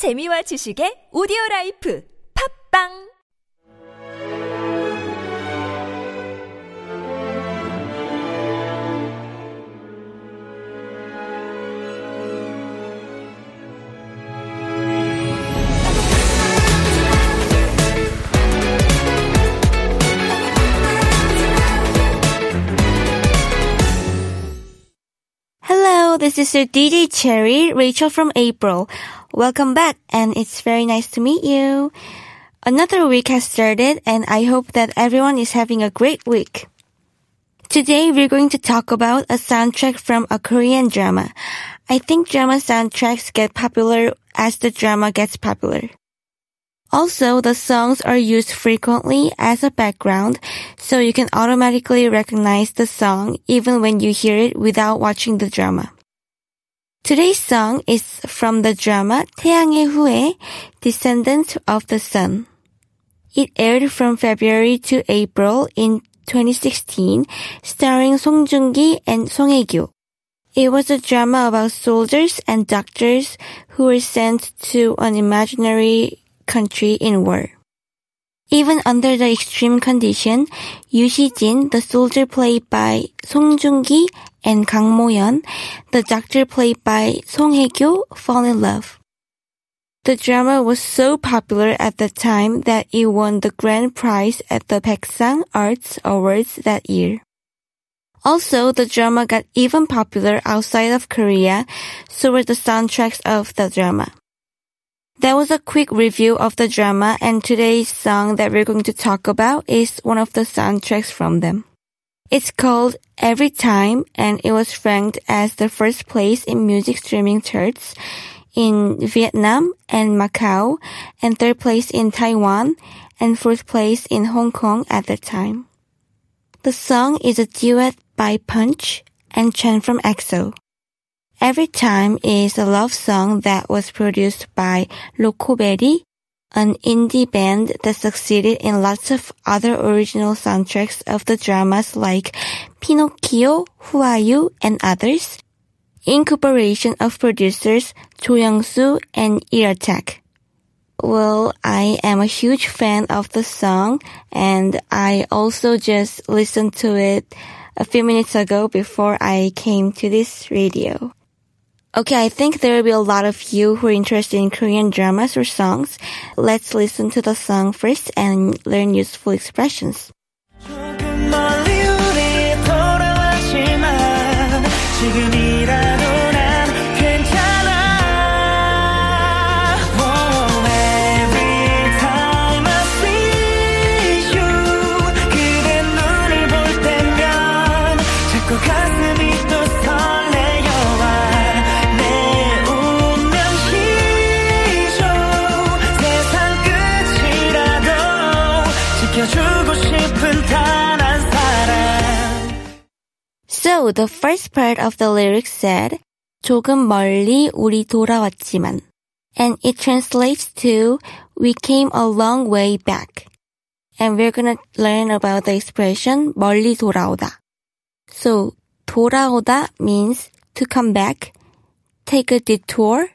재미와 지식의 오디오 라이프 팝빵 Hello, this is your DJ Cherry, Rachel from April. Welcome back, and it's very nice to meet you. Another week has started, and I hope that everyone is having a great week. Today, we're going to talk about a soundtrack from a Korean drama. I think drama soundtracks get popular as the drama gets popular. Also, the songs are used frequently as a background, so you can automatically recognize the song even when you hear it without watching the drama. Today's song is from the drama 태양의 후예, Descendants of the Sun. It aired from February to April in 2016, starring Song Joong-ki and Song Hye-kyo. It was a drama about soldiers and doctors who were sent to an imaginary country in war. Even under the extreme condition, Yu Shi-jin, the soldier played by Song Joong-ki, and Kang Mo-yeon, the doctor played by Song Hye-kyo, fall in love. The drama was so popular at the time that it won the grand prize at the Baeksang Arts Awards that year. Also, the drama got even popular outside of Korea, so were the soundtracks of the drama. That was a quick review of the drama and today's song that we're going to talk about is one of the soundtracks from them. It's called Every Time and it was ranked as the first place in music streaming charts in Vietnam and Macau and third place in Taiwan and fourth place in Hong Kong at the time. The song is a duet by Punch and Chen from EXO. Every Time is a love song that was produced by Locoberry, an indie band that succeeded in lots of other original soundtracks of the dramas like Pinocchio, Who Are You, and others, in cooperation of producers Cho Young-soo and Iratak. Well, I am a huge fan of the song and I also just listened to it a few minutes ago before I came to this radio. Okay, I think there will be a lot of you who are interested in Korean dramas or songs. Let's listen to the song first and learn useful expressions. 조금 멀리 우리 돌아왔지만 지금이 So, the first part of the lyrics said, 조금 멀리 우리 돌아왔지만. And it translates to, we came a long way back. And we're gonna learn about the expression 멀리 돌아오다. So, 돌아오다 means to come back, take a detour,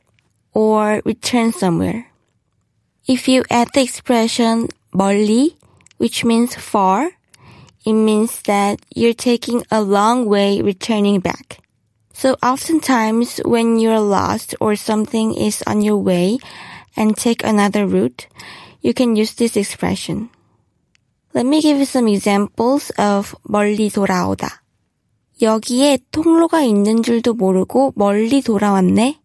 or return somewhere. If you add the expression 멀리, which means far, it means that you're taking a long way returning back. So oftentimes when you're lost or something is on your way and take another route, you can use this expression. Let me give you some examples of 멀리 돌아오다. 여기에 통로가 있는 줄도 모르고 멀리 돌아왔네.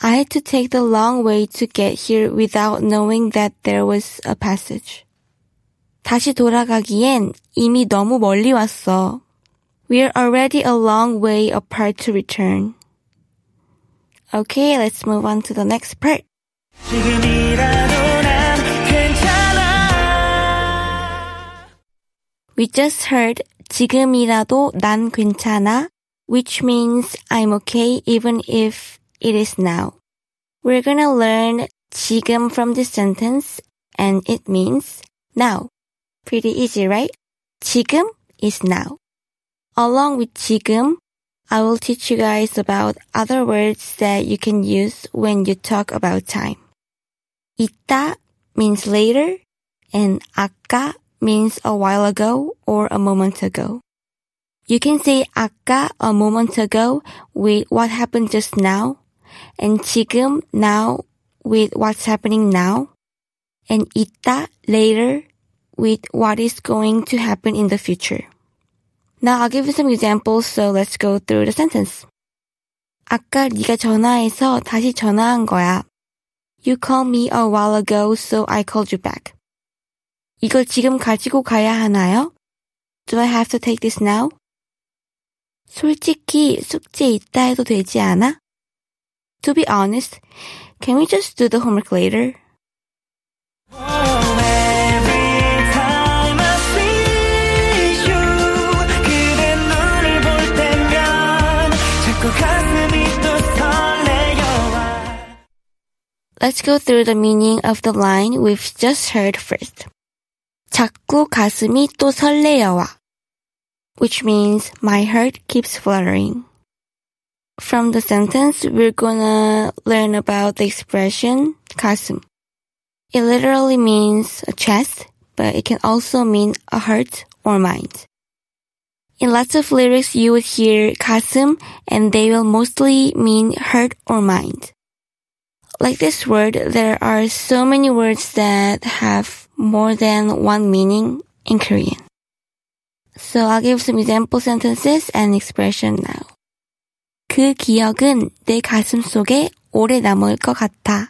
I had to take the long way to get here without knowing that there was a passage. 다시 돌아가기엔 이미 너무 멀리 왔어. We're already a long way apart to return. Okay, let's move on to the next part. 지금이라도 난 괜찮아 We just heard 지금이라도 난 괜찮아, which means I'm okay even if it is now. We're gonna learn 지금 from this sentence and it means now. Pretty easy, right? 지금 is now. Along with 지금, I will teach you guys about other words that you can use when you talk about time. 있다 means later and 아까 means a while ago or a moment ago. You can say 아까 a moment ago with what happened just now and 지금 now with what's happening now and 있다 later with what is going to happen in the future. Now I'll give you some examples, so let's go through the sentence. 아까 네가 전화해서 다시 전화한 거야. You called me a while ago, so I called you back. 이걸 지금 가지고 가야 하나요? Do I have to take this now? 솔직히 숙제 있다 해도 되지 않아? To be honest, can we just do the homework later? Let's go through the meaning of the line we've just heard first. 자꾸 가슴이 또 설레어와 which means my heart keeps fluttering. From the sentence, we're gonna learn about the expression 가슴. It literally means a chest, but it can also mean a heart or mind. In lots of lyrics, you would hear 가슴, and they will mostly mean heart or mind. Like this word, there are so many words that have more than one meaning in Korean. So I'll give some example sentences and expression now. 그 기억은 내 가슴 속에 오래 남을 것 같아.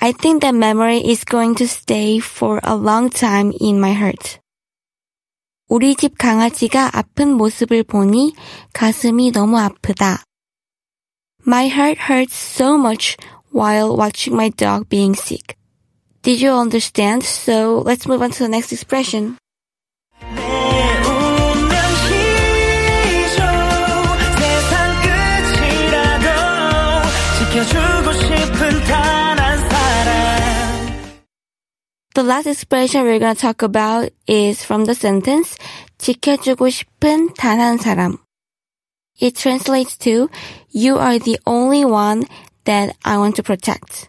I think that memory is going to stay for a long time in my heart. 우리 집 강아지가 아픈 모습을 보니 가슴이 너무 아프다. My heart hurts so much while watching my dog being sick. Did you understand? So let's move on to the next expression. 내 운명 희죠 세상 끝이라도 지켜주고 싶은 단 한 사람 The last expression we're going to talk about is from the sentence 지켜주고 싶은 단 한 사람. It translates to you are the only one that I want to protect.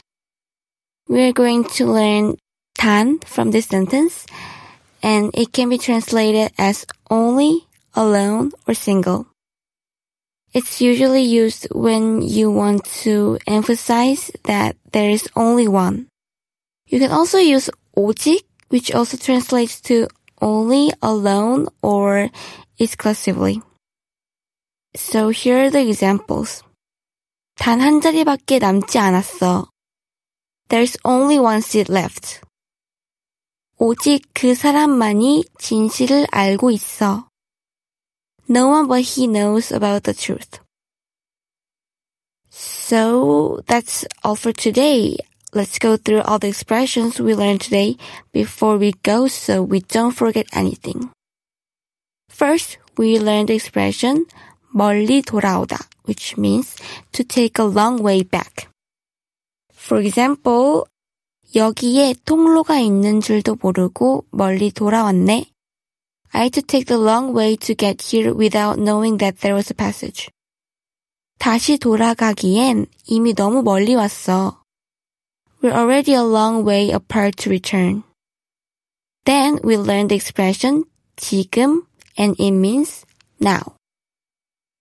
We're going to learn tan from this sentence and it can be translated as only, alone, or single. It's usually used when you want to emphasize that there is only one. You can also use 오직, which also translates to only, alone, or exclusively. So here are the examples. 단 한 자리밖에 남지 않았어. There's only one seat left. 오직 그 사람만이 진실을 알고 있어. No one but he knows about the truth. So that's all for today. Let's go through all the expressions we learned today before we go so we don't forget anything. First, we learned the expression 멀리 돌아오다, which means to take a long way back. For example, 여기에 통로가 있는 줄도 모르고 멀리 돌아왔네. I had to take the long way to get here without knowing that there was a passage. 다시 돌아가기엔 이미 너무 멀리 왔어. We're already a long way apart to return. Then we learned the expression 지금 and it means now.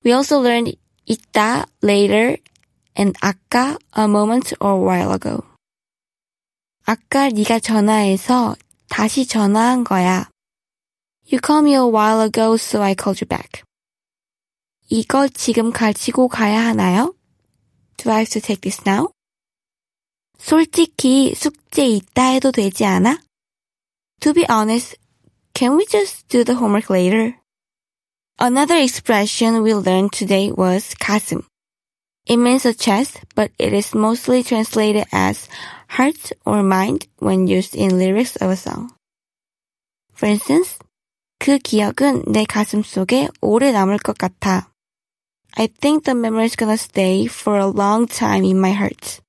We also learned 있다 later and 아까 a moment or a while ago. 아까 네가 전화해서 다시 전화한 거야. You called me a while ago, so I called you back. 이걸 지금 가지고 가야 하나요? Do I have to take this now? 솔직히 숙제 있다 해도 되지 않아? To be honest, can we just do the homework later? Another expression we learned today was 가슴. It means a chest, but it is mostly translated as heart or mind when used in lyrics of a song. For instance, 그 기억은 내 가슴 속에 오래 남을 것 같아. I think the memory is gonna stay for a long time in my heart.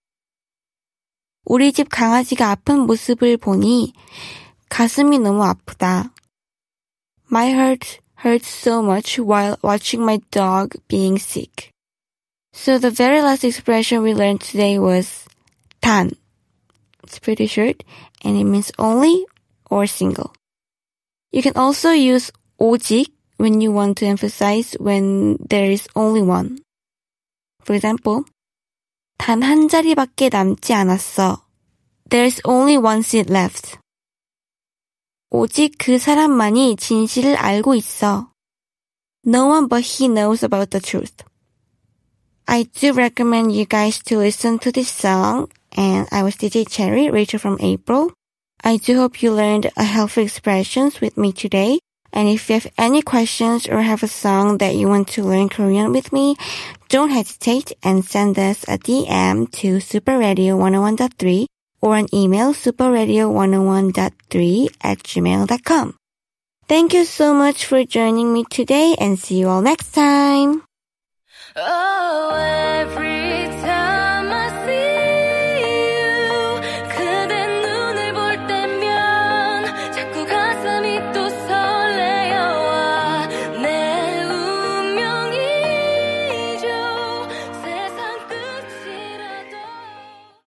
우리 집 강아지가 아픈 모습을 보니 가슴이 너무 아프다. My heart hurt so much while watching my dog being sick. So the very last expression we learned today was 단. It's pretty short and it means only or single. You can also use 오직 when you want to emphasize when there is only one. For example, 단 한 자리밖에 남지 않았어. There's only one seat left. 오직 그 사람만이 진실을 알고 있어. No one but he knows about the truth. I do recommend you guys to listen to this song. And I was DJ Cherry, Rachel from April. I do hope you learned a helpful expressions with me today. And if you have any questions or have a song that you want to learn Korean with me, don't hesitate and send us a DM to Super Radio 101.3 or an email superradio101.3 at gmail.com. Thank you so much for joining me today and see you all next time. Oh.